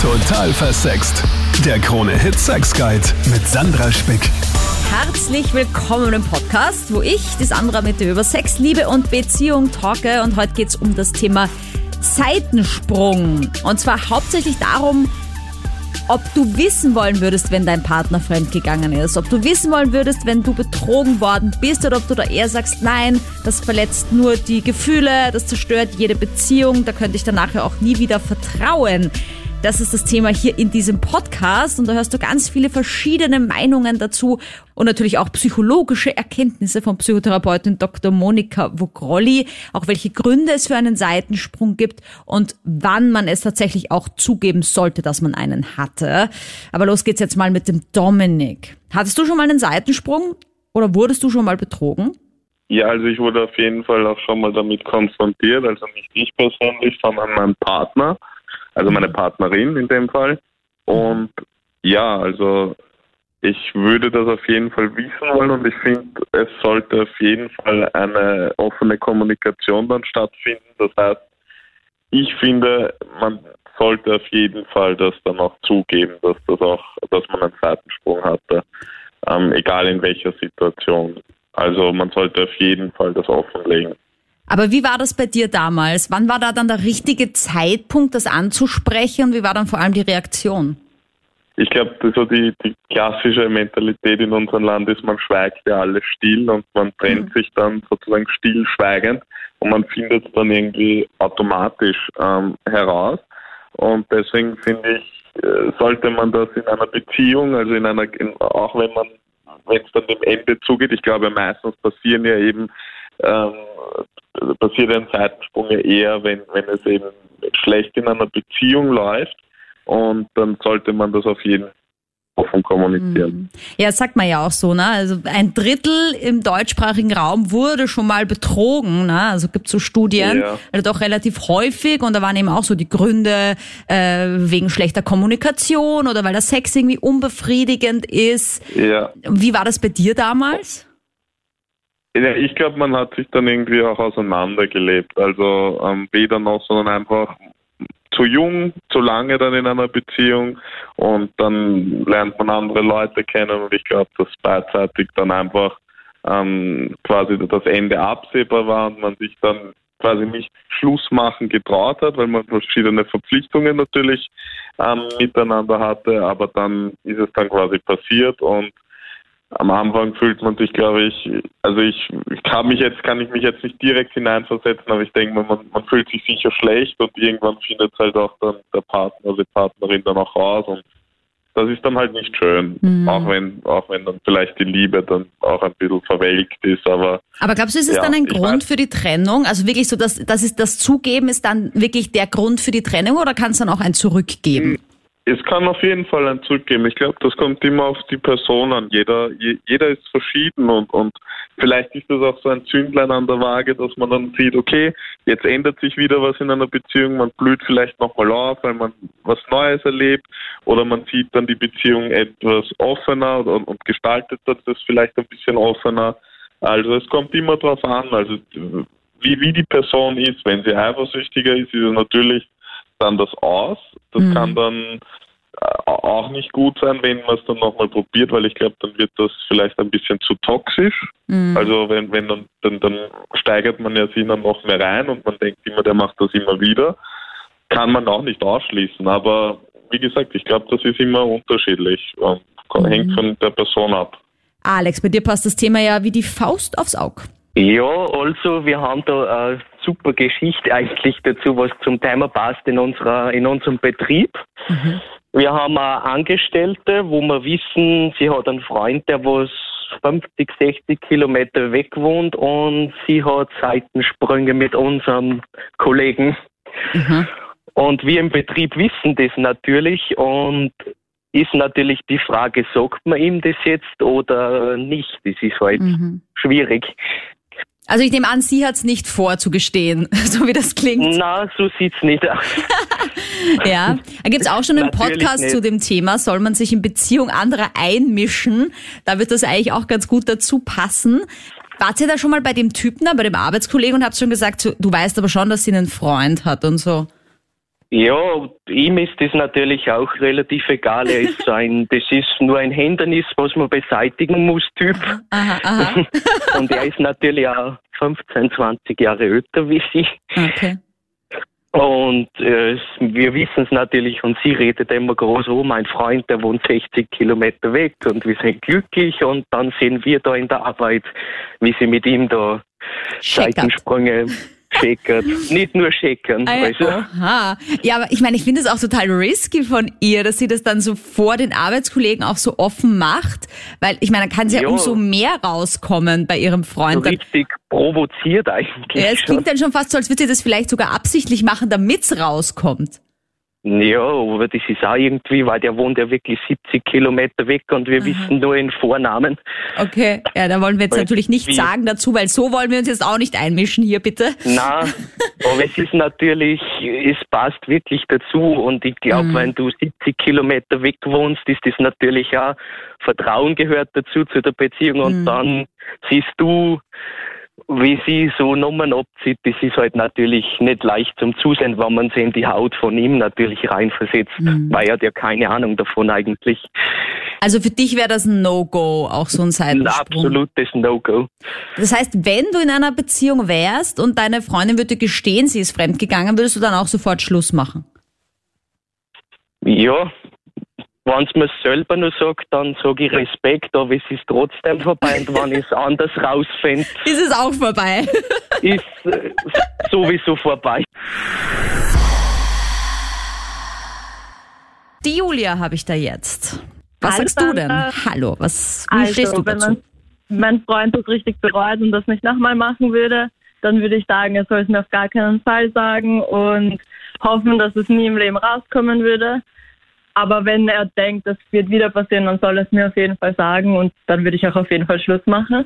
Total versext. Der Krone Hit Sex Guide mit Sandra Spick. Herzlich willkommen im Podcast, wo ich, die Sandra, mit dir über Sex, Liebe und Beziehung talke. Und heute geht es um das Thema Seitensprung. Und zwar hauptsächlich darum, ob du wissen wollen würdest, wenn dein Partner fremdgegangen ist. Ob du wissen wollen würdest, wenn du betrogen worden bist oder ob du da eher sagst, nein, das verletzt nur die Gefühle, das zerstört jede Beziehung, da könnte ich dann nachher auch nie wieder vertrauen. Das ist das Thema hier in diesem Podcast und da hörst du ganz viele verschiedene Meinungen dazu und natürlich auch psychologische Erkenntnisse von Psychotherapeutin Dr. Monika Vogrolli, auch welche Gründe es für einen Seitensprung gibt und wann man es tatsächlich auch zugeben sollte, dass man einen hatte. Aber los geht's jetzt mal mit dem Dominik. Hattest du schon mal einen Seitensprung oder wurdest du schon mal betrogen? Ja, also ich wurde auf jeden Fall auch schon mal damit konfrontiert, also nicht ich persönlich, sondern mein Partner also meine Partnerin in dem Fall. Und ja, also ich würde das auf jeden Fall wissen wollen und ich finde, es sollte auf jeden Fall eine offene Kommunikation dann stattfinden. Das heißt, ich finde, man sollte auf jeden Fall das dann auch zugeben, dass das auch, dass man einen Seitensprung hatte, ähm, egal in welcher Situation. Also man sollte auf jeden Fall das offenlegen. Aber wie war das bei dir damals? Wann war da dann der richtige Zeitpunkt, das anzusprechen und wie war dann vor allem die Reaktion? Ich glaube, so die, die klassische Mentalität in unserem Land ist, man schweigt ja alles still und man trennt mhm. sich dann sozusagen stillschweigend und man findet es dann irgendwie automatisch ähm, heraus. Und deswegen finde ich, äh, sollte man das in einer Beziehung, also in einer, in, auch wenn man, wenn es dann dem Ende zugeht, ich glaube meistens passieren ja eben ähm, passiert ein Seitensprung eher, wenn, wenn es eben schlecht in einer Beziehung läuft. Und dann sollte man das auf jeden Fall offen kommunizieren. Mhm. Ja, sagt man ja auch so, ne? Also ein Drittel im deutschsprachigen Raum wurde schon mal betrogen, ne? Also gibt so Studien, ja. also doch relativ häufig und da waren eben auch so die Gründe äh, wegen schlechter Kommunikation oder weil der Sex irgendwie unbefriedigend ist. Ja. Wie war das bei dir damals? Ja, ich glaube, man hat sich dann irgendwie auch auseinandergelebt. Also ähm, weder noch, sondern einfach zu jung, zu lange dann in einer Beziehung und dann lernt man andere Leute kennen und ich glaube, dass beidseitig dann einfach ähm, quasi das Ende absehbar war und man sich dann quasi nicht Schluss machen getraut hat, weil man verschiedene Verpflichtungen natürlich ähm, miteinander hatte, aber dann ist es dann quasi passiert und am Anfang fühlt man sich, glaube ich, also ich, kann mich jetzt, kann ich mich jetzt nicht direkt hineinversetzen, aber ich denke, man, man fühlt sich sicher schlecht und irgendwann findet halt auch dann der Partner, die Partnerin dann auch raus und das ist dann halt nicht schön, mhm. auch wenn auch wenn dann vielleicht die Liebe dann auch ein bisschen verwelkt ist, aber Aber glaubst du, ist es ja, dann ein Grund für die Trennung? Also wirklich so, dass das ist das Zugeben ist dann wirklich der Grund für die Trennung oder kann es dann auch ein Zurückgeben? Es kann auf jeden Fall ein zurückgeben. Ich glaube, das kommt immer auf die Person an. Jeder, jeder ist verschieden und, und vielleicht ist das auch so ein Zündlein an der Waage, dass man dann sieht, okay, jetzt ändert sich wieder was in einer Beziehung, man blüht vielleicht nochmal auf, weil man was Neues erlebt oder man sieht dann die Beziehung etwas offener und, und gestaltet das vielleicht ein bisschen offener. Also es kommt immer drauf an, also wie, wie die Person ist. Wenn sie eifersüchtiger ist, ist es natürlich dann das aus. Das mhm. kann dann äh, auch nicht gut sein, wenn man es dann nochmal probiert, weil ich glaube, dann wird das vielleicht ein bisschen zu toxisch. Mhm. Also wenn, wenn dann, dann, dann steigert man ja sich dann noch mehr rein und man denkt immer, der macht das immer wieder. Kann man auch nicht ausschließen, aber wie gesagt, ich glaube, das ist immer unterschiedlich und mhm. hängt von der Person ab. Alex, bei dir passt das Thema ja wie die Faust aufs Auge. Ja, also wir haben da eine super Geschichte eigentlich dazu, was zum Thema passt in unserer in unserem Betrieb. Mhm. Wir haben eine Angestellte, wo wir wissen, sie hat einen Freund, der was 50, 60 Kilometer weg wohnt und sie hat Seitensprünge mit unserem Kollegen. Mhm. Und wir im Betrieb wissen das natürlich und ist natürlich die Frage, sagt man ihm das jetzt oder nicht? Das ist halt mhm. schwierig. Also ich nehme an, sie hat es nicht vorzugestehen, so wie das klingt. Na, so sieht's nicht aus. ja, da gibt's auch schon einen Podcast nicht. zu dem Thema, soll man sich in Beziehung anderer einmischen? Da wird das eigentlich auch ganz gut dazu passen. Wart ihr da schon mal bei dem Typen, bei dem Arbeitskollegen und habt schon gesagt, du weißt aber schon, dass sie einen Freund hat und so? Ja, ihm ist das natürlich auch relativ egal. Er ist so ein, das ist nur ein Hindernis, was man beseitigen muss, Typ. Aha, aha. Und er ist natürlich auch 15, 20 Jahre älter wie sie. Okay. Und äh, wir wissen es natürlich und sie redet immer groß, oh mein Freund, der wohnt 60 Kilometer weg und wir sind glücklich und dann sehen wir da in der Arbeit, wie sie mit ihm da. Seitensprünge scheckert. Nicht nur scheckern, Ah, ja. Aha. Ja, aber ich meine, ich finde es auch total risky von ihr, dass sie das dann so vor den Arbeitskollegen auch so offen macht, weil ich meine, dann kann sie ja, Ja. umso mehr rauskommen bei ihrem So Freund. Dann, richtig provoziert eigentlich. ja, es klingt dann schon fast so, als würde sie das vielleicht sogar absichtlich machen, damit's rauskommt. Ja, aber das ist auch irgendwie, weil der wohnt ja wirklich 70 Kilometer weg und wir wissen nur den Vornamen. Okay, ja, da wollen wir jetzt Weil natürlich nichts sagen dazu, weil so wollen wir uns jetzt auch nicht einmischen hier, bitte. Na, aber es ist natürlich, es passt wirklich dazu und ich glaube, wenn du 70 Kilometer weg wohnst, ist das natürlich auch Vertrauen gehört dazu zu der Beziehung und dann siehst du, wie sie so Nummern abzieht, das ist halt natürlich nicht leicht zum Zusehen, wenn man sie in die Haut von ihm natürlich reinversetzt, weil er hat ja keine Ahnung davon eigentlich. Also für dich wäre das ein No-Go, auch so ein Ein Seitensprung. absolutes No-Go. Das heißt, wenn du in einer Beziehung wärst und deine Freundin würde gestehen, sie ist fremdgegangen, würdest du dann auch sofort Schluss machen? Ja, wenn es mir selber nur sagt, dann sage ich Respekt, aber es ist trotzdem vorbei. Und wenn ich es anders rausfinde, Ist es auch vorbei? ist äh, sowieso vorbei. Die Julia habe ich da jetzt. Was Hallo, sagst du denn? Hallo, was, wie stehst du Also, wenn dazu? man, mein Freund das richtig bereut und das nicht nochmal machen würde, dann würde ich sagen, er soll es mir auf gar keinen Fall sagen und hoffen, dass es nie im Leben rauskommen würde. Aber wenn er denkt, das wird wieder passieren, dann soll er es mir auf jeden Fall sagen und dann würde ich auch auf jeden Fall Schluss machen.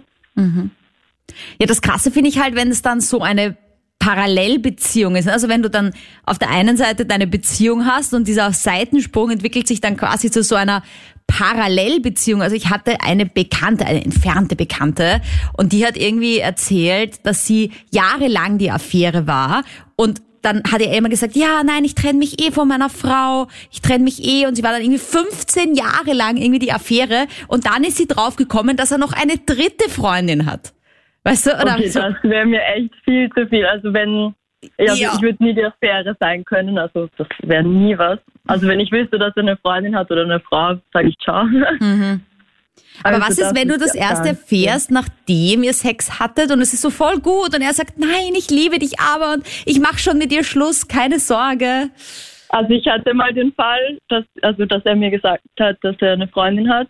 Ja, das Krasse finde ich halt, wenn es dann so eine Parallelbeziehung ist. Also wenn du dann auf der einen Seite deine Beziehung hast und dieser Seitensprung entwickelt sich dann quasi zu so einer Parallelbeziehung. Also ich hatte eine Bekannte, eine entfernte Bekannte und die hat irgendwie erzählt, dass sie jahrelang die Affäre war und dann hat er immer gesagt, ja, nein, ich trenne mich eh von meiner Frau, ich trenne mich eh und sie war dann irgendwie 15 Jahre lang irgendwie die Affäre und dann ist sie draufgekommen, dass er noch eine dritte Freundin hat. Weißt du? Oder Okay, so, das wäre mir echt viel zu viel. Also wenn, ja, Ja. ich würde nie die Affäre sein können, also das wäre nie was. Also wenn ich wüsste, dass er eine Freundin hat oder eine Frau, sage ich ciao. aber Also was ist, wenn du das ja erst ganz erfährst, nachdem ihr Sex hattet und es ist so voll gut und er sagt, nein, ich liebe dich aber und ich mache schon mit dir Schluss, keine Sorge. Also ich hatte mal den Fall, dass, also dass er mir gesagt hat, dass er eine Freundin hat.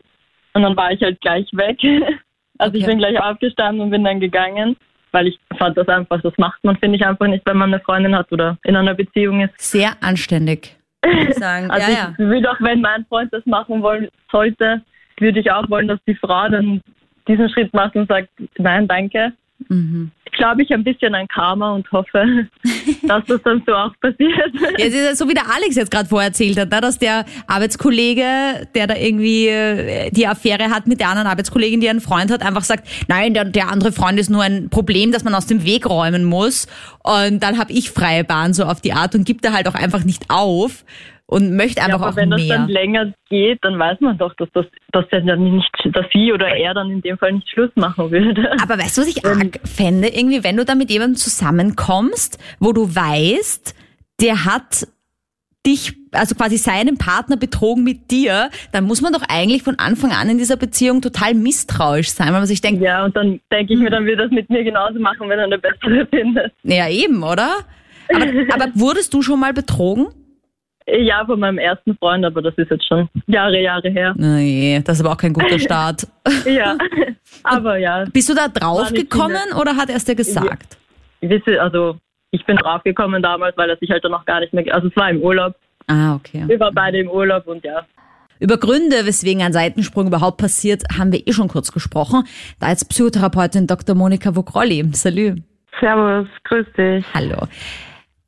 Und dann war ich halt gleich weg. Also ich Okay. bin gleich aufgestanden und bin dann gegangen, weil ich fand das einfach, das macht man, finde ich einfach nicht, wenn man eine Freundin hat oder in einer Beziehung ist. Sehr anständig. ich Sagen. Also ja, ja. ich würde auch, wenn mein Freund das machen wollen sollte, würde ich auch wollen, dass die Frau dann diesen Schritt macht und sagt, nein, danke. Mhm. Ich glaube ich ein bisschen an Karma und hoffe, dass das dann so auch passiert. Ja, es ist ja so wie der Alex jetzt gerade vorher erzählt hat, ne, dass der Arbeitskollege, der da irgendwie äh, die Affäre hat mit der anderen Arbeitskollegin, die einen Freund hat, einfach sagt, nein, der, der andere Freund ist nur ein Problem, das man aus dem Weg räumen muss. Und dann habe ich freie Bahn so auf die Art und gibt da halt auch einfach nicht auf und möchte Ja, einfach aber auch wenn das mehr. dann länger geht, dann weiß man doch, dass das, dass der dann nicht, dass sie oder er dann in dem Fall nicht Schluss machen würde. Aber weißt du, was ich arg fände? Irgendwie, wenn du da mit jemandem zusammenkommst, wo du weißt, der hat dich, also quasi seinen Partner betrogen mit dir, dann muss man doch eigentlich von Anfang an in dieser Beziehung total misstrauisch sein, weil man sich denkt, Ja, und dann denke ich mir, dann wird das mit mir genauso machen, wenn er eine bessere findet. ja eben, oder? Aber, aber wurdest du schon mal betrogen? Ja, von meinem ersten Freund, aber das ist jetzt schon Jahre, Jahre her. Nee, das ist aber auch kein guter Start. Ja, aber ja, Bist du da draufgekommen oder hat er es dir gesagt? ich wisse, also ich bin draufgekommen damals, weil er sich halt dann noch gar nicht mehr, also es war im Urlaub, Ah, okay. wir waren beide im Urlaub und ja. Über Gründe, weswegen ein Seitensprung überhaupt passiert, haben wir eh schon kurz gesprochen. Da jetzt Psychotherapeutin Dr. Monika Vogrolli. Salü. Servus, grüß dich. Hallo.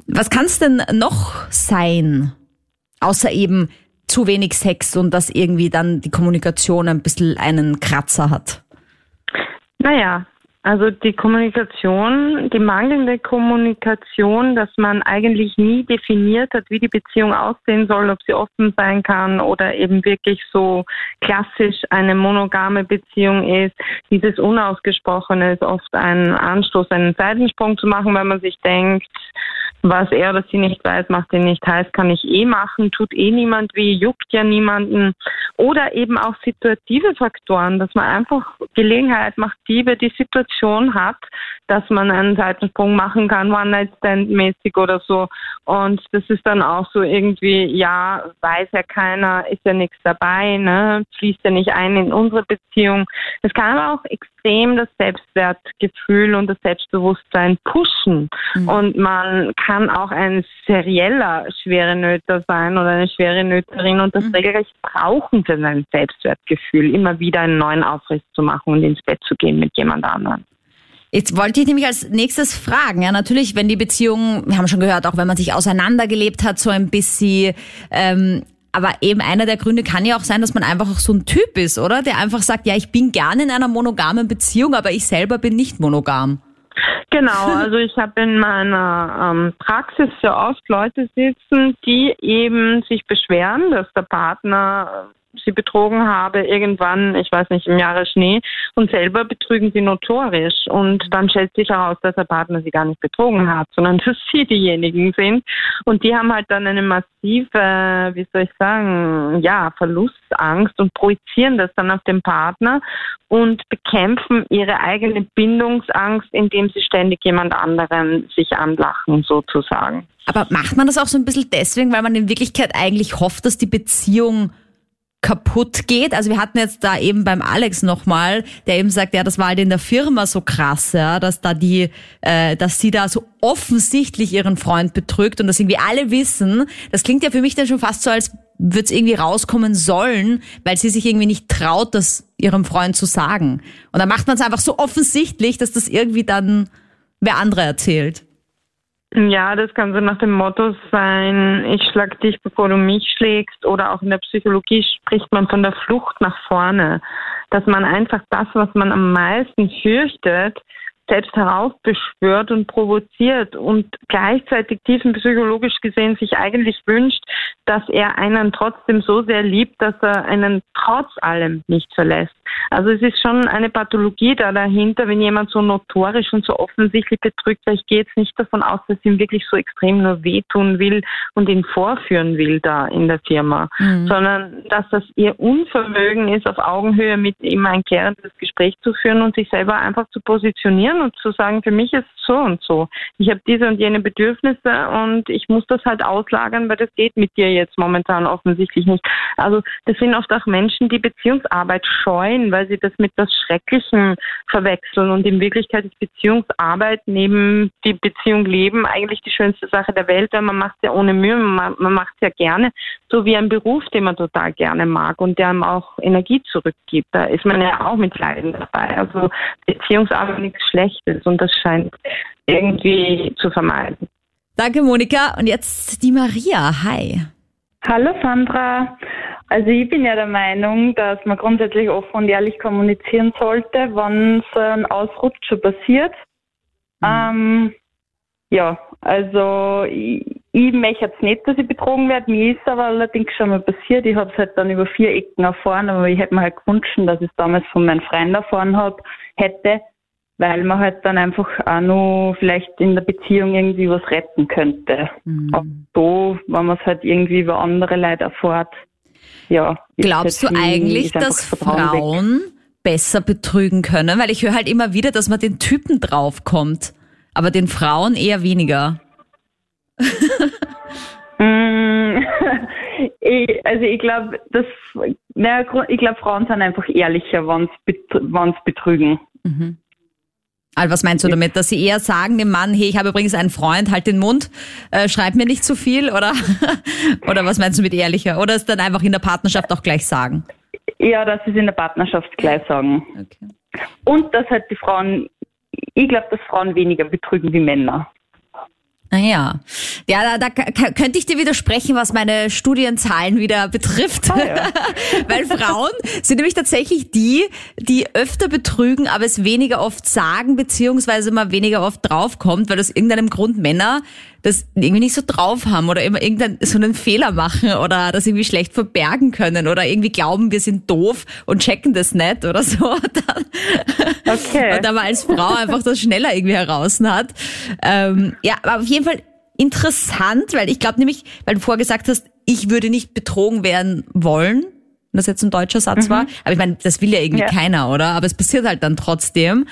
Was kann es denn noch sein, außer eben zu wenig Sex und dass irgendwie dann die Kommunikation ein bisschen einen Kratzer hat? Naja, Also die Kommunikation, die mangelnde Kommunikation, dass man eigentlich nie definiert hat, wie die Beziehung aussehen soll, ob sie offen sein kann oder eben wirklich so klassisch eine monogame Beziehung ist. Dieses Unausgesprochene ist oft ein Anstoß, einen Seitensprung zu machen, weil man sich denkt, was er oder sie nicht weiß, macht ihn nicht heiß, kann ich eh machen, tut eh niemand weh, juckt ja niemanden. Oder eben auch situative Faktoren, dass man einfach Gelegenheit macht, die die Situation hat, dass man einen Seitensprung machen kann, One-Night-Stand-mäßig oder so. Und das ist dann auch so irgendwie, ja, weiß ja keiner, ist ja nichts dabei, ne, fließt ja nicht ein in unsere Beziehung. Es kann aber auch extrem das Selbstwertgefühl und das Selbstbewusstsein pushen. Mhm. Und man kann auch ein serieller schwere Nöter sein oder eine schwere Nöterin und das mhm. regelrecht brauchen für sein Selbstwertgefühl, immer wieder einen neuen Aufriss zu machen und ins Bett zu gehen mit jemand anderem. Jetzt wollte ich nämlich als nächstes fragen, ja natürlich, wenn die Beziehung, wir haben schon gehört, auch wenn man sich auseinandergelebt hat, so ein bisschen, ähm, aber eben einer der Gründe kann ja auch sein, dass man einfach auch so ein Typ ist, oder? Der einfach sagt, ja, ich bin gerne in einer monogamen Beziehung, aber ich selber bin nicht monogam. Genau, also ich habe in meiner ähm, Praxis sehr oft Leute sitzen, die eben sich beschweren, dass der Partner sie betrogen habe, irgendwann, ich weiß nicht, im Jahre Schnee und selber betrügen sie notorisch. Und dann stellt sich heraus, dass der Partner sie gar nicht betrogen hat, sondern dass sie diejenigen sind. Und die haben halt dann eine massive, wie soll ich sagen, ja, Verlustangst und projizieren das dann auf den Partner und bekämpfen ihre eigene Bindungsangst, indem sie ständig jemand anderen sich anlachen, sozusagen. Aber macht man das auch so ein bisschen deswegen, weil man in Wirklichkeit eigentlich hofft, dass die Beziehung kaputt geht. Also wir hatten jetzt da eben beim Alex nochmal, der eben sagt, ja, das war halt in der Firma so krass, ja, dass da die, äh, dass sie da so offensichtlich ihren Freund betrügt und dass irgendwie alle wissen. Das klingt ja für mich dann schon fast so, als würde es irgendwie rauskommen sollen, weil sie sich irgendwie nicht traut, das ihrem Freund zu sagen. Und dann macht man es einfach so offensichtlich, dass das irgendwie dann wer andere erzählt. Ja, das kann so nach dem Motto sein, ich schlag dich, bevor du mich schlägst. Oder auch in der Psychologie spricht man von der Flucht nach vorne. Dass man einfach das, was man am meisten fürchtet, selbst heraufbeschwört und provoziert und gleichzeitig tiefenpsychologisch gesehen sich eigentlich wünscht, dass er einen trotzdem so sehr liebt, dass er einen trotz allem nicht verlässt. Also es ist schon eine Pathologie da dahinter, wenn jemand so notorisch und so offensichtlich betrügt, weil ich gehe jetzt nicht davon aus, dass ihm wirklich so extrem nur wehtun will und ihn vorführen will da in der Firma, mhm. sondern dass das ihr Unvermögen ist, auf Augenhöhe mit ihm ein klärendes Gespräch zu führen und sich selber einfach zu positionieren und zu sagen, für mich ist es so und so. Ich habe diese und jene Bedürfnisse und ich muss das halt auslagern, weil das geht mit dir jetzt momentan offensichtlich nicht. Also das sind oft auch Menschen, die Beziehungsarbeit scheuen, weil sie das mit das Schrecklichen verwechseln und in Wirklichkeit ist Beziehungsarbeit neben die Beziehung leben eigentlich die schönste Sache der Welt, weil man macht es ja ohne Mühe, man, man macht es ja gerne, so wie ein Beruf, den man total gerne mag und der einem auch Energie zurückgibt. Da ist man ja auch mit Leiden dabei. Also Beziehungsarbeit nichts Schlechtes und das scheint irgendwie zu vermeiden. Danke, Monika. Und jetzt die Maria. Hi. Hallo Sandra. Also ich bin ja der Meinung, dass man grundsätzlich offen und ehrlich kommunizieren sollte, wenn so ein Ausrutscher passiert. Mhm. Ähm, ja, also ich, ich möchte jetzt nicht, dass ich betrogen werde. Mir ist aber allerdings schon mal passiert. Ich habe es halt dann über vier Ecken erfahren, aber ich hätte mir halt gewünscht, dass ich es damals von meinem Freund erfahren hab, hätte weil man halt dann einfach auch noch vielleicht in der Beziehung irgendwie was retten könnte. Mhm. Auch so, wenn man es halt irgendwie über andere Leute erfährt. Ja. Glaubst du eigentlich, dass Frauen weg. besser betrügen können? Weil ich höre halt immer wieder, dass man den Typen draufkommt, aber den Frauen eher weniger. Mm, also ich glaube, dass ich glaube, Frauen sind einfach ehrlicher, wenn sie betrügen. Mhm. Also was meinst du damit? Dass sie eher sagen dem Mann, hey, ich habe übrigens einen Freund, halt den Mund, äh, schreib mir nicht zu viel oder, oder was meinst du mit ehrlicher? Oder es dann einfach in der Partnerschaft auch gleich sagen? Ja, dass sie es in der Partnerschaft gleich sagen. Okay. Und dass halt die Frauen, ich glaube, dass Frauen weniger betrügen wie Männer. Naja, ja, da, da könnte ich dir widersprechen, was meine Studienzahlen wieder betrifft. Ah, ja. Weil Frauen sind nämlich tatsächlich die, die öfter betrügen, aber es weniger oft sagen, beziehungsweise mal weniger oft draufkommt, weil aus irgendeinem Grund Männer das irgendwie nicht so drauf haben oder immer irgendeinen so einen Fehler machen oder das irgendwie schlecht verbergen können oder irgendwie glauben, wir sind doof und checken das nicht oder so. okay. Und dann man als Frau einfach das schneller irgendwie heraus hat. Ähm, ja, aber auf jeden Fall interessant, weil ich glaube nämlich, weil du vorher gesagt hast, ich würde nicht betrogen werden wollen, das jetzt ein deutscher Satz mhm. war. Aber ich meine, das will ja irgendwie ja. keiner, oder? Aber es passiert halt dann trotzdem.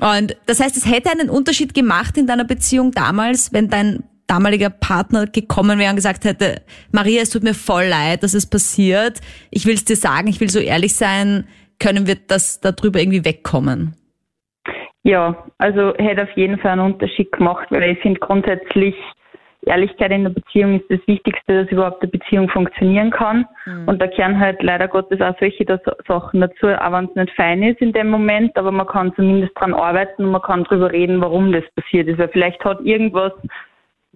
Und das heißt, es hätte einen Unterschied gemacht in deiner Beziehung damals, wenn dein damaliger Partner gekommen wäre und gesagt hätte, Maria, es tut mir voll leid, dass es passiert. Ich will es dir sagen, ich will so ehrlich sein, können wir das darüber irgendwie wegkommen? Ja, also hätte auf jeden Fall einen Unterschied gemacht, weil ich finde grundsätzlich Ehrlichkeit in der Beziehung ist das Wichtigste, dass überhaupt eine Beziehung funktionieren kann. Mhm. Und da kehren halt leider Gottes auch solche Sachen dazu, auch wenn es nicht fein ist in dem Moment, aber man kann zumindest dran arbeiten und man kann drüber reden, warum das passiert ist. Weil vielleicht hat irgendwas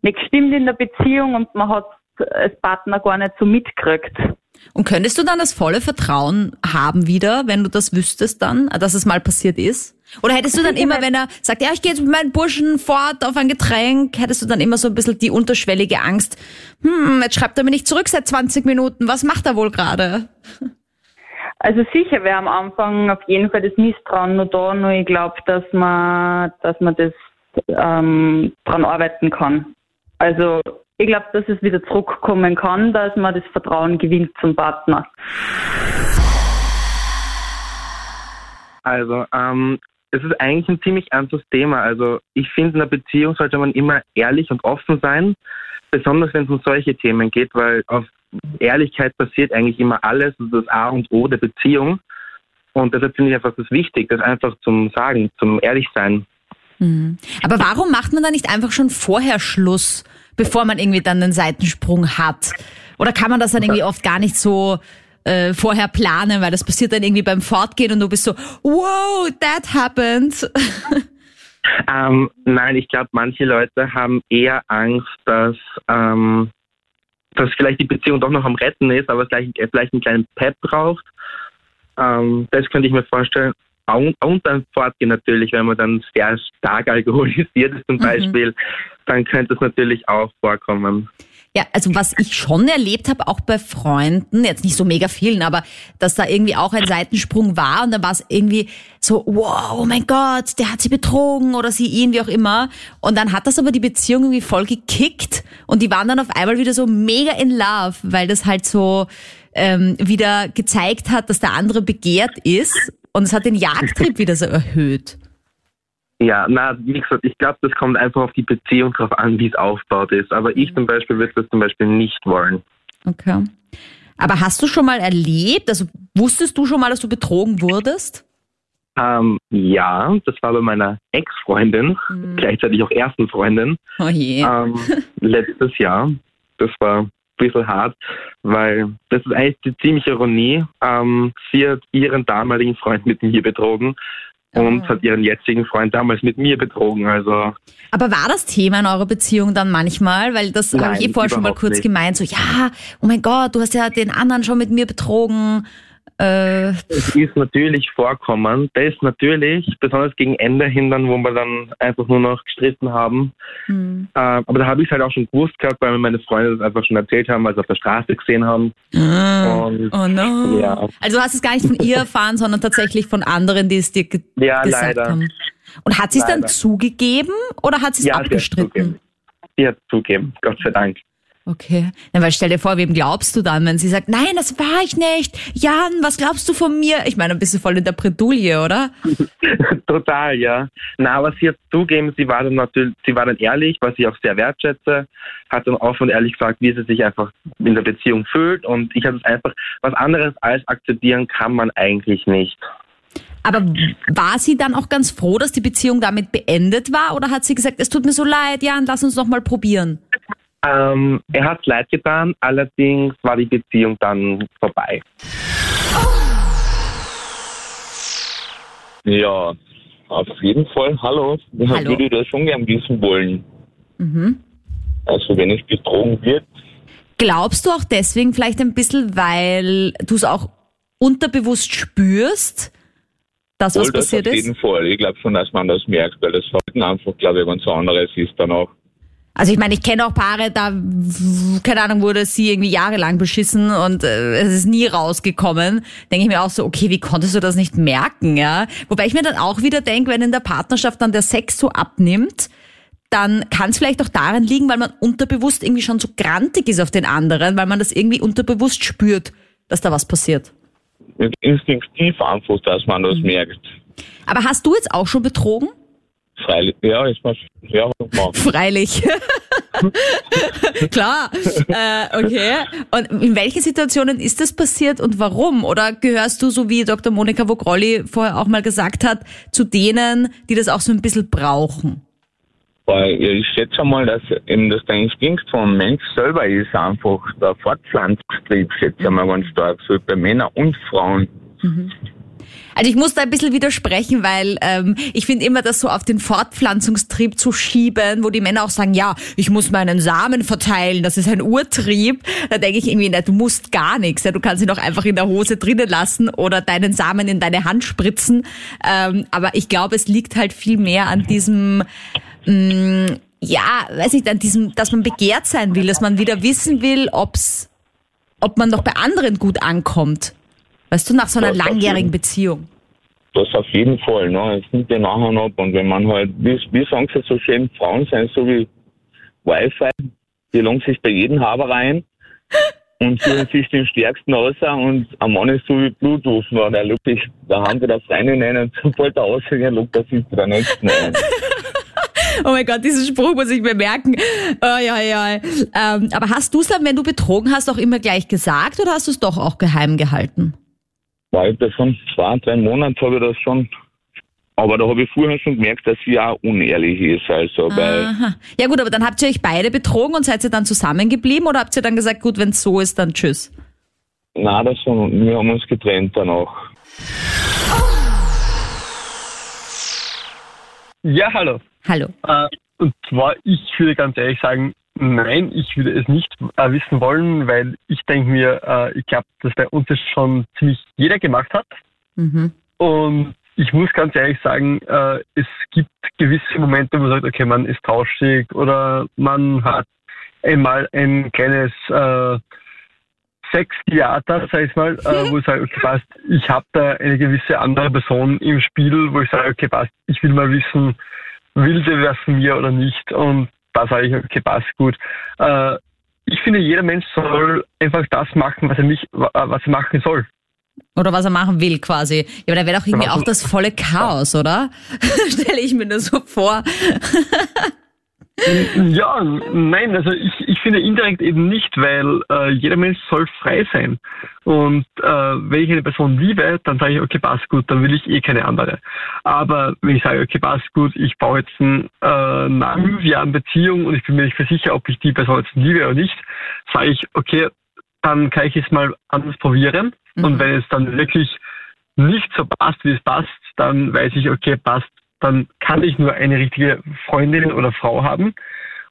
nicht gestimmt in der Beziehung und man hat als Partner gar nicht so mitgekriegt. Und könntest du dann das volle Vertrauen haben wieder, wenn du das wüsstest dann, dass es mal passiert ist? Oder hättest du dann immer, wenn er sagt, ja, ich gehe jetzt mit meinen Burschen fort auf ein Getränk, hättest du dann immer so ein bisschen die unterschwellige Angst, hm, jetzt schreibt er mir nicht zurück seit 20 Minuten, was macht er wohl gerade? Also sicher wäre am Anfang auf jeden Fall das Misstrauen nur da, nur ich glaube, dass man, dass man das ähm, dran arbeiten kann. Also ich glaube, dass es wieder zurückkommen kann, dass man das Vertrauen gewinnt zum Partner. Also ähm, es ist eigentlich ein ziemlich ernstes Thema. Also ich finde, in einer Beziehung sollte man immer ehrlich und offen sein, besonders wenn es um solche Themen geht, weil auf Ehrlichkeit passiert eigentlich immer alles. Das ist das A und O der Beziehung. Und deshalb finde ich einfach das wichtig, das einfach zum Sagen, zum Ehrlichsein. Mhm. Aber warum macht man da nicht einfach schon vorher Schluss, bevor man irgendwie dann den Seitensprung hat? Oder kann man das dann irgendwie oft gar nicht so äh, vorher planen, weil das passiert dann irgendwie beim Fortgehen und du bist so, wow, that happened. Ähm, nein, ich glaube, manche Leute haben eher Angst, dass, ähm, dass vielleicht die Beziehung doch noch am Retten ist, aber vielleicht, vielleicht einen kleinen Pep braucht. Ähm, das könnte ich mir vorstellen. Und, und dann Fortgehen natürlich, wenn man dann sehr stark alkoholisiert ist zum mhm. Beispiel, dann könnte es natürlich auch vorkommen. Ja, also was ich schon erlebt habe, auch bei Freunden, jetzt nicht so mega vielen, aber dass da irgendwie auch ein Seitensprung war und dann war es irgendwie so, wow, oh mein Gott, der hat sie betrogen oder sie ihn, wie auch immer. Und dann hat das aber die Beziehung irgendwie voll gekickt und die waren dann auf einmal wieder so mega in love, weil das halt so ähm, wieder gezeigt hat, dass der andere begehrt ist und es hat den Jagdtrieb wieder so erhöht. Ja, na, wie gesagt, ich glaube, das kommt einfach auf die Beziehung drauf an, wie es aufgebaut ist. Aber ich zum Beispiel würde das zum Beispiel nicht wollen. Okay. Aber hast du schon mal erlebt, also wusstest du schon mal, dass du betrogen wurdest? Ähm, ja, das war bei meiner Ex-Freundin, mhm. gleichzeitig auch ersten Freundin. Oh je. Ähm, letztes Jahr. Das war ein bisschen hart, weil das ist eigentlich die ziemliche Ironie. Ähm, sie hat ihren damaligen Freund mit mir betrogen und hat ihren jetzigen Freund damals mit mir betrogen. Also. Aber war das Thema in eurer Beziehung dann manchmal? Weil das habe ich eh vorher schon mal kurz nicht. gemeint, so ja, oh mein Gott, du hast ja den anderen schon mit mir betrogen. Äh, es ist natürlich vorkommen. Das ist natürlich, besonders gegen Ende hin dann, wo wir dann einfach nur noch gestritten haben. Mhm. Äh, aber da habe ich es halt auch schon gewusst gehabt, weil mir meine Freunde das einfach schon erzählt haben, weil sie auf der Straße gesehen haben. Ah. Und, oh no. Ja. Also du hast es gar nicht von ihr erfahren, sondern tatsächlich von anderen, die es dir ge ja, gesagt leider. haben. Und hat sie es dann zugegeben oder hat sie es ja, abgestritten? Sie hat zugegeben, Gott sei Dank. Okay. Ja, weil stell dir vor, wem glaubst du dann, wenn sie sagt, nein, das war ich nicht. Jan, was glaubst du von mir? Ich meine, ein bisschen voll in der Bredouille, oder? Total, ja. Na, aber sie hat zugeben, sie war dann natürlich, sie war dann ehrlich, was ich auch sehr wertschätze, hat dann offen und ehrlich gesagt, wie sie sich einfach in der Beziehung fühlt und ich habe es einfach, was anderes als akzeptieren kann man eigentlich nicht. Aber war sie dann auch ganz froh, dass die Beziehung damit beendet war oder hat sie gesagt, es tut mir so leid, Jan, lass uns noch mal probieren? Ähm, er hat leid getan, allerdings war die Beziehung dann vorbei. Ja, auf jeden Fall. Hallo. Ich würde das schon gern wissen wollen. Mhm. Also wenn es betrogen wird. Glaubst du auch deswegen vielleicht ein bisschen, weil du es auch unterbewusst spürst, dass was Voll das passiert auf ist? jeden Fall. Ich glaube schon, dass man das merkt, weil das Verhalten einfach, glaube ich, ganz anderes ist dann auch. Also ich meine, ich kenne auch Paare, da, keine Ahnung, wurde sie irgendwie jahrelang beschissen und äh, es ist nie rausgekommen. Denke ich mir auch so, okay, wie konntest du das nicht merken, ja? Wobei ich mir dann auch wieder denke, wenn in der Partnerschaft dann der Sex so abnimmt, dann kann es vielleicht auch daran liegen, weil man unterbewusst irgendwie schon so grantig ist auf den anderen, weil man das irgendwie unterbewusst spürt, dass da was passiert. Instinktiv einfach, dass man Mhm. das merkt. Aber hast du jetzt auch schon betrogen? Freilich, ja, ist mal, ja, mal. Freilich. Klar. Äh, okay. Und in welchen Situationen ist das passiert und warum? Oder gehörst du, so wie Dr. Monika Vogrolli vorher auch mal gesagt hat, zu denen, die das auch so ein bisschen brauchen? Weil ich schätze mal, dass eben das der Instinkt vom Mensch selber ist, einfach der Fortpflanzungstrieb, schätze ich mal ganz stark, so bei Männern und Frauen. Also ich muss da ein bisschen widersprechen, weil ähm, ich finde immer, das so auf den Fortpflanzungstrieb zu schieben, wo die Männer auch sagen, ja, ich muss meinen Samen verteilen, das ist ein Urtrieb. Da denke ich irgendwie, na, du musst gar nichts. Ja, du kannst ihn doch einfach in der Hose drinnen lassen oder deinen Samen in deine Hand spritzen. Ähm, aber ich glaube, es liegt halt viel mehr an diesem mh, ja, weiß ich, an diesem, dass man begehrt sein will, dass man wieder wissen will, ob's, ob man doch bei anderen gut ankommt. Weißt du, nach so einer das langjährigen. Beziehung. Das auf jeden Fall, ne? Es nimmt ja nachher ab. Und wenn man halt, wie, wie sagen sie so schön, Frauen sind so wie Wi-Fi, die langen sich bei jedem Haber rein und suchen sich den stärksten aus und ein Mann ist so wie Bluetooth, ne? der sich, da haben sie das rein rein und sobald er ausgeht, lugt er sich der nächsten ein. Oh mein Gott, diesen Spruch muss ich mir merken. Oh, ja, ja. Ähm, aber hast du es dann, wenn du betrogen hast, auch immer gleich gesagt oder hast du es doch auch geheim gehalten? Weil ich das schon zwei, drei Monate habe ich das schon. Aber da habe ich vorher schon gemerkt, dass sie auch unehrlich ist. Also, weil, Aha. Ja gut, aber dann habt ihr euch beide betrogen und seid ihr dann zusammengeblieben oder habt ihr dann gesagt, gut, wenn es so ist, dann tschüss? na, das schon, wir haben uns getrennt danach. Ja, hallo. Hallo. Äh, und zwar, ich würde ganz ehrlich sagen, nein, ich würde es nicht äh, wissen wollen, weil ich denke mir, äh, ich glaube, dass bei uns das schon ziemlich jeder gemacht hat. Mhm. Und ich muss ganz ehrlich sagen, äh, es gibt gewisse Momente, wo man sagt, okay, man ist tauschig oder man hat einmal ein kleines äh, Sextheater, sag ich mal, äh, wo ich sage, okay, passt, ich habe da eine gewisse andere Person im Spiel, wo ich sage, okay, passt, ich will mal wissen, will sie was von mir oder nicht. Und sage ich, okay, passt gut. Äh, ich finde, jeder Mensch soll einfach das machen, was er mich, wa- was er machen soll. Oder was er machen will quasi. Ja, aber da wäre doch irgendwie Was- auch das volle Chaos, oder? Stelle ich mir das so vor. Ja, nein, also ich, ich finde indirekt eben nicht, weil äh, jeder Mensch soll frei sein. Und äh, wenn ich eine Person liebe, dann sage ich, okay, passt gut, dann will ich eh keine andere. Aber wenn ich sage, okay, passt gut, ich brauche jetzt ein, äh, nach fünf Jahren Beziehung und ich bin mir nicht sicher, ob ich die Person jetzt liebe oder nicht, sage ich, okay, dann kann ich es mal anders probieren. Und wenn es dann wirklich nicht so passt, wie es passt, dann weiß ich, okay, passt, dann kann ich nur eine richtige Freundin oder Frau haben.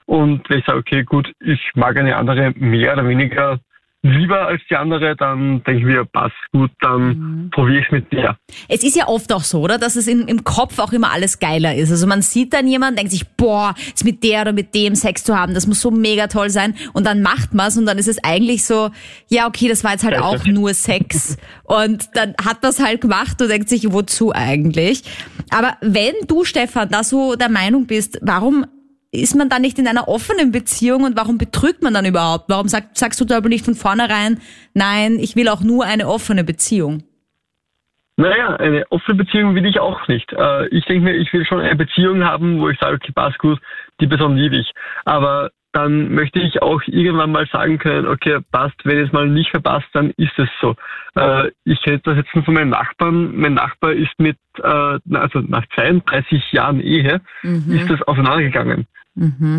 Und wenn ich sage, okay, gut, ich mag eine andere mehr oder weniger lieber als die andere, dann denke ich mir, passt gut, dann probiere ich es mit der. Es ist ja oft auch so, oder, dass es in, im Kopf auch immer alles geiler ist. Also man sieht dann jemanden, denkt sich, boah, jetzt mit der oder mit dem Sex zu haben, das muss so mega toll sein. Und dann macht man's und dann ist es eigentlich so, ja, okay, das war jetzt halt auch nur Sex. Und dann hat man's halt gemacht und denkt sich, wozu eigentlich? Aber wenn du, Stefan, da so der Meinung bist, warum ist man dann nicht in einer offenen Beziehung und warum betrügt man dann überhaupt? Warum sag, sagst du da aber nicht von vornherein, nein, ich will auch nur eine offene Beziehung? Naja, eine offene Beziehung will ich auch nicht. Äh, ich denke mir, ich will schon eine Beziehung haben, wo ich sage, okay, passt gut, die Person liebe ich. Aber dann möchte ich auch irgendwann mal sagen können, okay, passt, wenn es mal nicht verpasst, dann ist es so. Äh, ich kenne das jetzt nur von meinem Nachbarn. Mein Nachbar ist mit, äh, also nach 32 Jahren Ehe, ist das auseinandergegangen.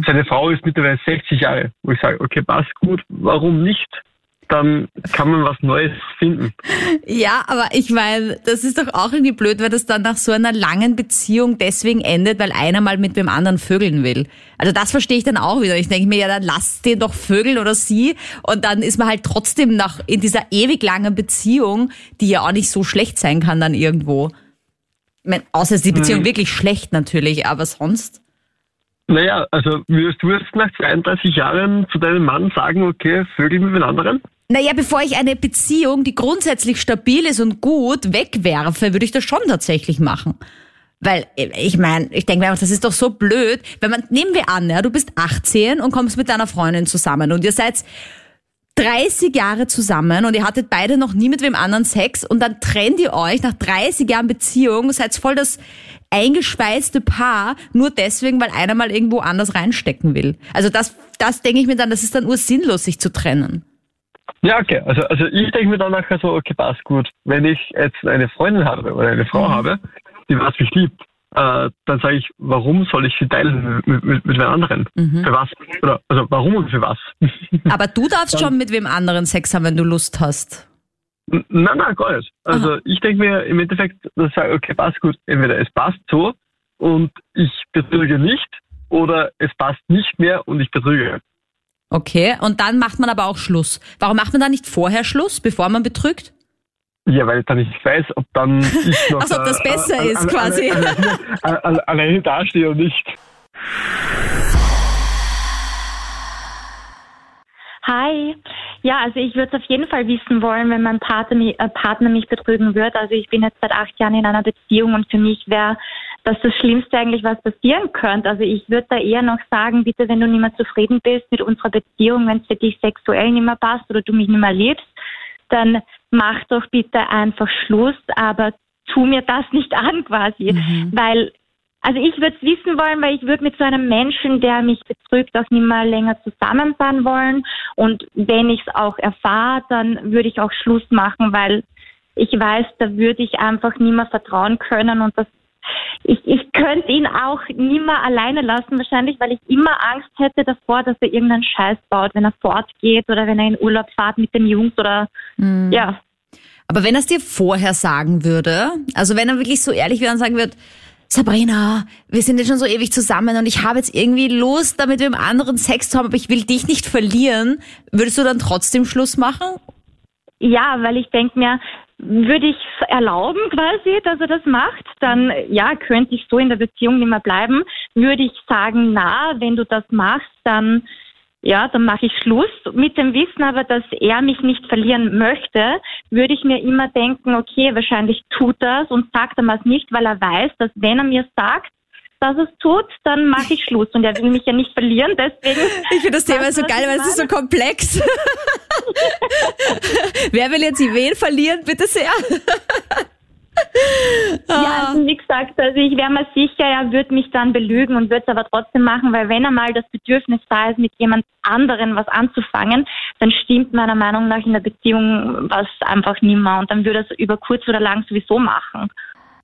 Seine Frau ist mittlerweile 60 Jahre, wo ich sage, okay, passt gut, warum nicht? dann kann man was Neues finden. Ja, aber ich meine, das ist doch auch irgendwie blöd, weil das dann nach so einer langen Beziehung deswegen endet, weil einer mal mit dem anderen vögeln will. Also das verstehe ich dann auch wieder. Ich denke mir, ja, dann lass den doch vögeln oder sie und dann ist man halt trotzdem nach in dieser ewig langen Beziehung, die ja auch nicht so schlecht sein kann dann irgendwo. Ich meine, außer ist die Beziehung Mhm. wirklich schlecht natürlich, aber sonst. Naja, also würdest du jetzt nach 32 Jahren zu deinem Mann sagen, okay, Vögel mit den anderen? Naja, bevor ich eine Beziehung, die grundsätzlich stabil ist und gut, wegwerfe, würde ich das schon tatsächlich machen. Weil, ich meine, ich denke mir einfach, das ist doch so blöd. Wenn man, nehmen wir an, ja, du bist 18 und kommst mit deiner Freundin zusammen und ihr seid 30 Jahre zusammen und ihr hattet beide noch nie mit wem anderen Sex und dann trennt ihr euch nach 30 Jahren Beziehung, seid voll das eingeschweißte Paar, nur deswegen, weil einer mal irgendwo anders reinstecken will. Also das, das denke ich mir dann, das ist dann ursinnlos, sich zu trennen. Ja, okay. Also, also ich denke mir dann nachher so, okay, passt gut. Wenn ich jetzt eine Freundin habe oder eine Frau habe, die was mich liebt, äh, dann sage ich, warum soll ich sie teilen mit, mit, mit einem anderen? Für was? Oder, also warum und für was? Aber du darfst schon mit wem anderen Sex haben, wenn du Lust hast. Nein, nein, gar nicht. Also ich denke mir im Endeffekt, dass ich sage, okay, passt gut. Entweder es passt so und ich betrüge nicht oder es passt nicht mehr und ich betrüge. Okay, und dann macht man aber auch Schluss. Warum macht man dann nicht vorher Schluss, bevor man betrügt? Ja, weil ich dann nicht weiß, ob dann ich noch Ach so, ob das äh, besser äh, ist, quasi. äh, äh, äh, alleine dastehe und nicht. Hi. Ja, also ich würde es auf jeden Fall wissen wollen, wenn mein Partner, äh, Partner mich betrügen wird. Also ich bin jetzt seit acht Jahren in einer Beziehung und für mich wäre das das Schlimmste eigentlich, was passieren könnte. Also ich würde da eher noch sagen, bitte, wenn du nicht mehr zufrieden bist mit unserer Beziehung, wenn es für dich sexuell nicht mehr passt oder du mich nicht mehr liebst, dann mach doch bitte einfach Schluss, aber tu mir das nicht an quasi, weil also ich würde es wissen wollen, weil ich würde mit so einem Menschen, der mich betrügt, auch nicht mehr länger zusammen sein wollen. Und wenn ich es auch erfahre, dann würde ich auch Schluss machen, weil ich weiß, da würde ich einfach nicht mehr vertrauen können und das ich, ich könnte ihn auch nie mehr alleine lassen, wahrscheinlich, weil ich immer Angst hätte davor, dass er irgendeinen Scheiß baut, wenn er fortgeht oder wenn er in Urlaub fährt mit den Jungs oder ja. Aber wenn er es dir vorher sagen würde, also wenn er wirklich so ehrlich wäre und sagen würde, Sabrina, wir sind jetzt schon so ewig zusammen und ich habe jetzt irgendwie Lust, damit wir im anderen Sex zu haben, aber ich will dich nicht verlieren, würdest du dann trotzdem Schluss machen? Ja, weil ich denke mir, würde ich erlauben quasi, dass er das macht, dann ja, könnte ich so in der Beziehung nicht mehr bleiben. Würde ich sagen, na, wenn du das machst, dann ja, dann mache ich Schluss. Mit dem Wissen aber, dass er mich nicht verlieren möchte, würde ich mir immer denken, okay, wahrscheinlich tut das und sagt er mir es nicht, weil er weiß, dass wenn er mir sagt, dass es tut, dann mache ich Schluss. Und er will mich ja nicht verlieren, deswegen. Ich finde das Thema so geil, weil es ist so komplex. Wer will jetzt wen verlieren? Bitte sehr. Ja, also wie gesagt, also ich wäre mir sicher, er wird mich dann belügen und wird es aber trotzdem machen, weil wenn einmal das Bedürfnis da ist, mit jemand anderen was anzufangen, dann stimmt meiner Meinung nach in der Beziehung was einfach nicht mehr und dann würde er es über kurz oder lang sowieso machen.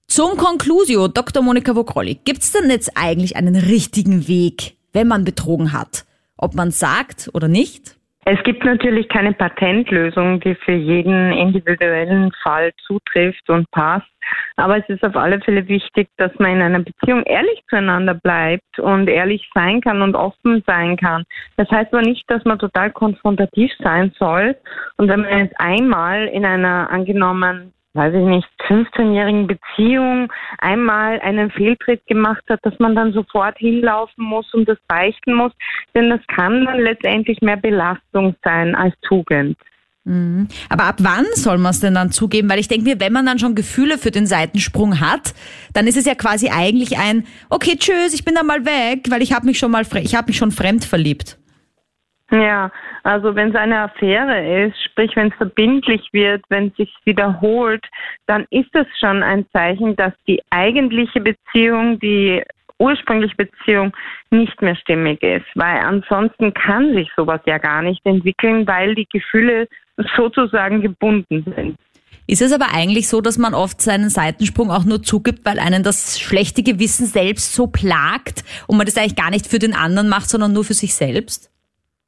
Zum Conclusio, Dr. Monika Vogrolli, gibt's denn jetzt eigentlich einen richtigen Weg, wenn man betrogen hat? Ob man sagt oder nicht? Es gibt natürlich keine Patentlösung, die für jeden individuellen Fall zutrifft und passt. Aber es ist auf alle Fälle wichtig, dass man in einer Beziehung ehrlich zueinander bleibt und ehrlich sein kann und offen sein kann. Das heißt aber nicht, dass man total konfrontativ sein soll. Und wenn man jetzt einmal in einer angenommen weiß ich nicht, 15-jährigen Beziehung einmal einen Fehltritt gemacht hat, dass man dann sofort hinlaufen muss und das beichten muss. Denn das kann dann letztendlich mehr Belastung sein als Tugend. Mhm. Aber ab wann soll man es denn dann zugeben? Weil ich denke mir, wenn man dann schon Gefühle für den Seitensprung hat, dann ist es ja quasi eigentlich ein, okay, tschüss, ich bin dann mal weg, weil ich habe mich schon mal, ich habe mich schon fremd verliebt. Ja, also wenn es eine Affäre ist, sprich wenn es verbindlich wird, wenn es sich wiederholt, dann ist das schon ein Zeichen, dass die eigentliche Beziehung, die ursprüngliche Beziehung nicht mehr stimmig ist, weil ansonsten kann sich sowas ja gar nicht entwickeln, weil die Gefühle sozusagen gebunden sind. Ist es aber eigentlich so, dass man oft seinen Seitensprung auch nur zugibt, weil einen das schlechte Gewissen selbst so plagt und man das eigentlich gar nicht für den anderen macht, sondern nur für sich selbst?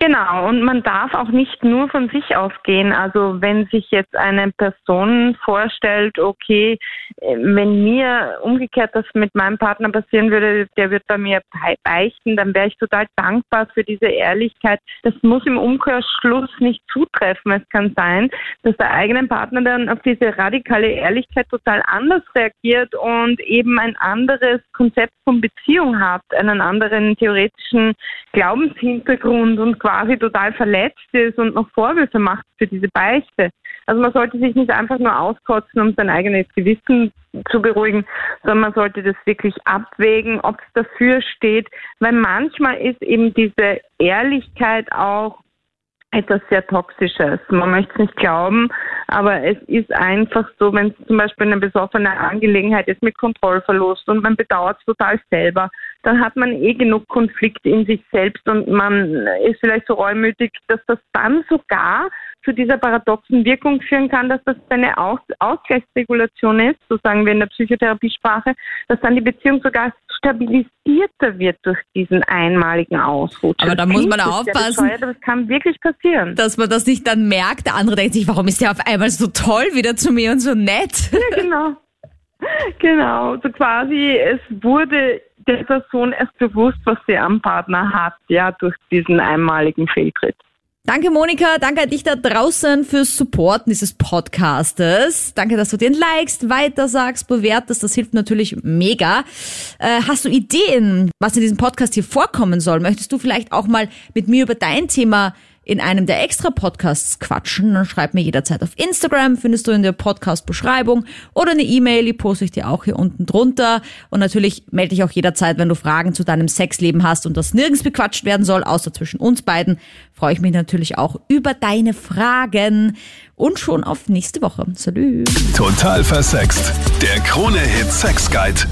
Genau, und man darf auch nicht nur von sich ausgehen. Also wenn sich jetzt eine Person vorstellt, okay, äh, wenn mir umgekehrt das mit meinem Partner passieren würde, der wird bei mir beichten, dann wäre ich total dankbar für diese Ehrlichkeit. Das muss im Umkehrschluss nicht zutreffen. Es kann sein, dass der eigene Partner dann auf diese radikale Ehrlichkeit total anders reagiert und eben ein anderes Konzept von Beziehung hat, einen anderen theoretischen Glaubenshintergrund und quasi total verletzt ist und noch Vorwürfe macht für diese Beichte. Also man sollte sich nicht einfach nur auskotzen, um sein eigenes Gewissen zu beruhigen, sondern man sollte das wirklich abwägen, ob es dafür steht, weil manchmal ist eben diese Ehrlichkeit auch etwas sehr Toxisches. Man möchte es nicht glauben, aber es ist einfach so, wenn es zum Beispiel eine besoffene Angelegenheit ist mit Kontrollverlust und man bedauert es total selber, dann hat man eh genug Konflikt in sich selbst und man ist vielleicht so reumütig, dass das dann sogar zu dieser paradoxen Wirkung führen kann, dass das eine Aus Ausgleichsregulation ist, so sagen wir in der Psychotherapiesprache, dass dann die Beziehung sogar stabilisierter wird durch diesen einmaligen Ausrutsch. Aber da muss man aufpassen. aber es kann wirklich passieren. Dass man das nicht dann merkt. Der andere denkt sich, warum ist der auf einmal so toll wieder zu mir und so nett? Ja, genau. Genau, so quasi, es wurde der Person erst bewusst, was sie am Partner hat, ja, durch diesen einmaligen Fehltritt. Danke, Monika. Danke an dich da draußen fürs Supporten dieses Podcastes. Danke, dass du den likest, weitersagst, bewertest. Das hilft natürlich mega. Äh, hast du Ideen, was in diesem Podcast hier vorkommen soll? Möchtest du vielleicht auch mal mit mir über dein Thema in einem der extra Podcasts quatschen, dann schreib mir jederzeit auf Instagram, findest du in der Podcast-Beschreibung oder eine E-Mail, die poste ich dir auch hier unten drunter. Und natürlich melde dich auch jederzeit, wenn du Fragen zu deinem Sexleben hast und das nirgends bequatscht werden soll, außer zwischen uns beiden, freue ich mich natürlich auch über deine Fragen und schon auf nächste Woche. Salut. Total versext. Der Krone-Hit Sex Guide.